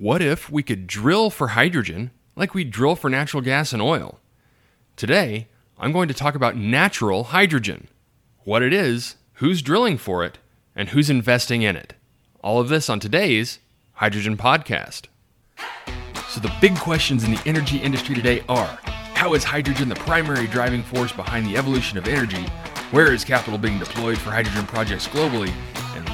What if we could drill for hydrogen like we drill for natural gas and oil? Today, I'm going to talk about natural hydrogen what it is, who's drilling for it, and who's investing in it. All of this on today's Hydrogen Podcast. So, the big questions in the energy industry today are How is hydrogen the primary driving force behind the evolution of energy? Where is capital being deployed for hydrogen projects globally?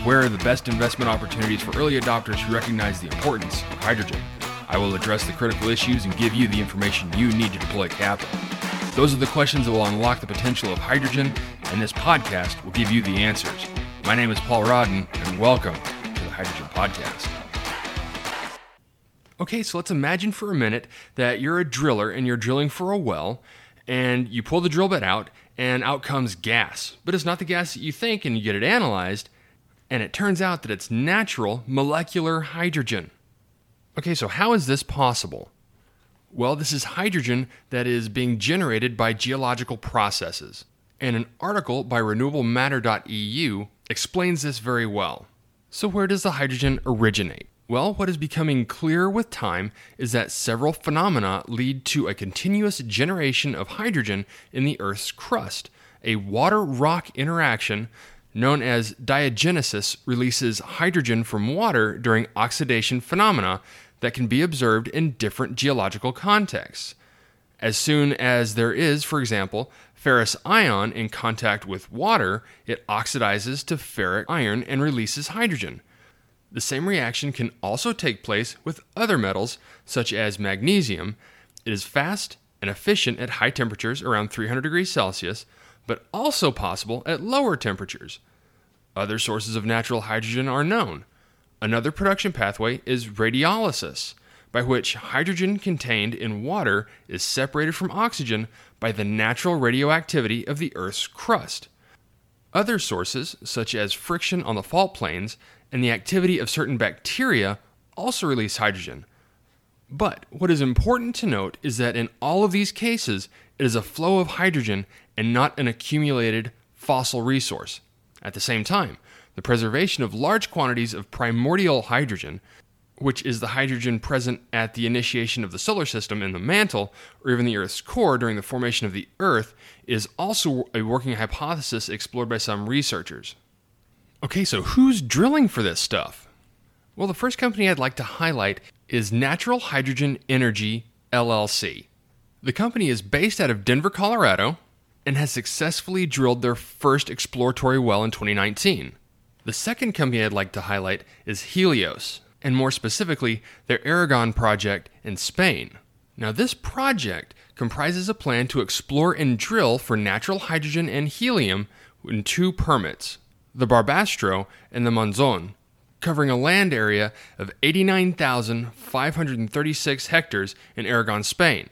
Where are the best investment opportunities for early adopters who recognize the importance of hydrogen? I will address the critical issues and give you the information you need to deploy capital. Those are the questions that will unlock the potential of hydrogen, and this podcast will give you the answers. My name is Paul Rodden, and welcome to the Hydrogen Podcast. Okay, so let's imagine for a minute that you're a driller and you're drilling for a well, and you pull the drill bit out, and out comes gas. But it's not the gas that you think, and you get it analyzed, and it turns out that it's natural molecular hydrogen. Okay, so how is this possible? Well, this is hydrogen that is being generated by geological processes. And an article by renewablematter.eu explains this very well. So, where does the hydrogen originate? Well, what is becoming clearer with time is that several phenomena lead to a continuous generation of hydrogen in the Earth's crust. A water rock interaction known as diagenesis releases hydrogen from water during oxidation phenomena that can be observed in different geological contexts. As soon as there is, for example, ferrous ion in contact with water, it oxidizes to ferric iron and releases hydrogen. The same reaction can also take place with other metals, such as magnesium. It is fast and efficient at high temperatures around 300 degrees Celsius, but also possible at lower temperatures. Other sources of natural hydrogen are known. Another production pathway is radiolysis, by which hydrogen contained in water is separated from oxygen by the natural radioactivity of the Earth's crust. Other sources, such as friction on the fault planes and the activity of certain bacteria, also release hydrogen. But what is important to note is that in all of these cases, it is a flow of hydrogen and not an accumulated fossil resource. At the same time, the preservation of large quantities of primordial hydrogen, which is the hydrogen present at the initiation of the solar system in the mantle or even the Earth's core during the formation of the Earth, is also a working hypothesis explored by some researchers. Okay, so who's drilling for this stuff? Well, the first company I'd like to highlight is Natural Hydrogen Energy LLC. The company is based out of Denver, Colorado, and has successfully drilled their first exploratory well in 2019. The second company I'd like to highlight is Helios, and more specifically, their Aragon project in Spain. Now, this project comprises a plan to explore and drill for natural hydrogen and helium in two permits the Barbastro, and the Monzon, covering a land area of 89,536 hectares in Aragon, Spain.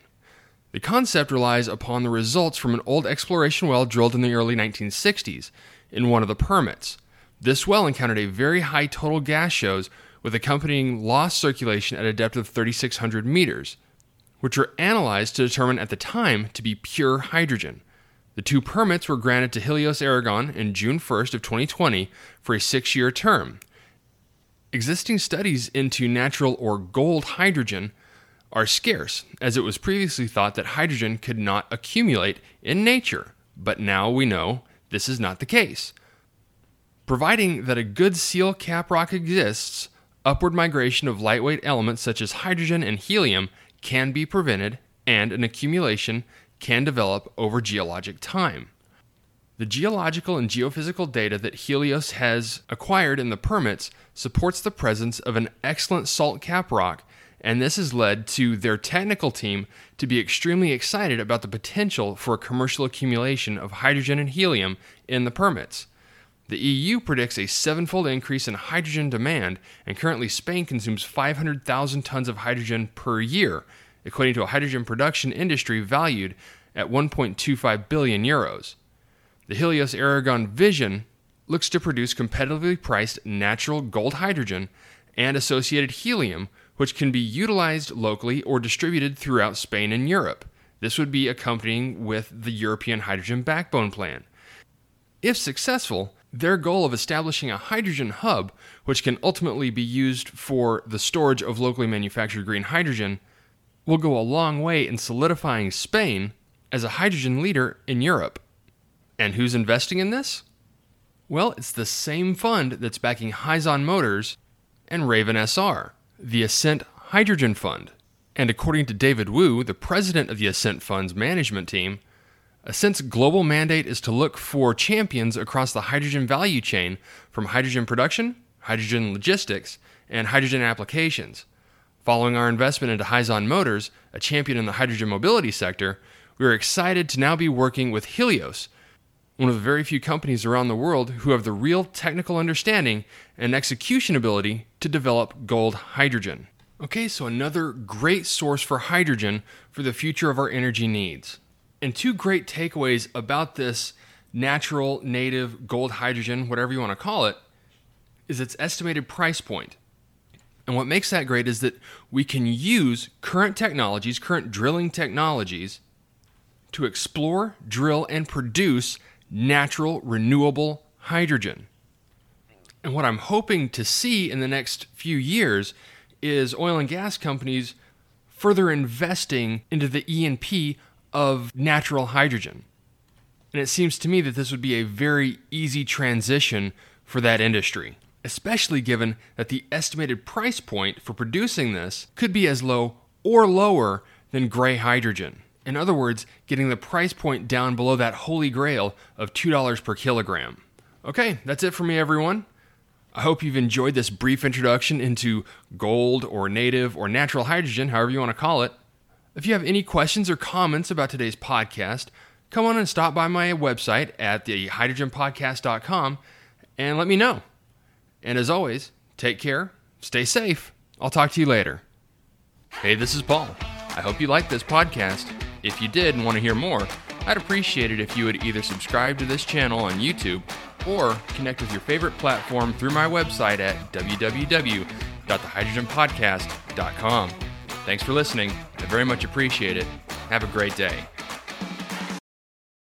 The concept relies upon the results from an old exploration well drilled in the early 1960s in one of the permits. This well encountered a very high total gas shows with accompanying lost circulation at a depth of 3,600 meters, which were analyzed to determine at the time to be pure hydrogen. The two permits were granted to Helios Aragon in June 1st of 2020 for a 6-year term. Existing studies into natural or gold hydrogen are scarce, as it was previously thought that hydrogen could not accumulate in nature, but now we know this is not the case. Providing that a good seal cap rock exists, upward migration of lightweight elements such as hydrogen and helium can be prevented and an accumulation can develop over geologic time. The geological and geophysical data that Helios has acquired in the permits supports the presence of an excellent salt cap rock, and this has led to their technical team to be extremely excited about the potential for a commercial accumulation of hydrogen and helium in the permits. The EU predicts a sevenfold increase in hydrogen demand, and currently Spain consumes 500,000 tons of hydrogen per year, equating to a hydrogen production industry valued at 1.25 billion euros. The Helios Aragon Vision looks to produce competitively priced natural gold hydrogen and associated helium, which can be utilized locally or distributed throughout Spain and Europe. This would be accompanying with the European Hydrogen Backbone Plan. If successful, Their goal of establishing a hydrogen hub, which can ultimately be used for the storage of locally manufactured green hydrogen, will go a long way in solidifying Spain as a hydrogen leader in Europe. And who's investing in this? Well, it's the same fund that's backing Hyzon Motors and Raven SR, the Ascent Hydrogen Fund. And according to David Wu, the president of the Ascent Fund's management team, Ascent's global mandate is to look for champions across the hydrogen value chain from hydrogen production, hydrogen logistics, and hydrogen applications. Following our investment into Hyzon Motors, a champion in the hydrogen mobility sector, we are excited to now be working with Helios, one of the very few companies around the world who have the real technical understanding and execution ability to develop gold hydrogen. Okay, so another great source for hydrogen for the future of our energy needs. And two great takeaways about this natural, native, gold hydrogen, whatever you want to call it, is its estimated price point. And what makes that great is that we can use current technologies, current drilling technologies, to explore, drill, and produce natural, renewable hydrogen. And what I'm hoping to see in the next few years is oil and gas companies further investing into the E&P of natural hydrogen. And it seems to me that this would be a very easy transition for that industry, especially given that the estimated price point for producing this could be as low or lower than gray hydrogen. In other words, getting the price point down below that holy grail of $2 per kilogram. Okay, that's it for me, everyone. I hope you've enjoyed this brief introduction into gold or native or natural hydrogen, however you want to call it. If you have any questions or comments about today's podcast, come on and stop by my website at thehydrogenpodcast.com and let me know. And as always, take care, stay safe. I'll talk to you later. Hey, this is Paul. I hope you liked this podcast. If you did and want to hear more, I'd appreciate it if you would either subscribe to this channel on YouTube or connect with your favorite platform through my website at www.thehydrogenpodcast.com. Thanks for listening. I very much appreciate it. Have a great day.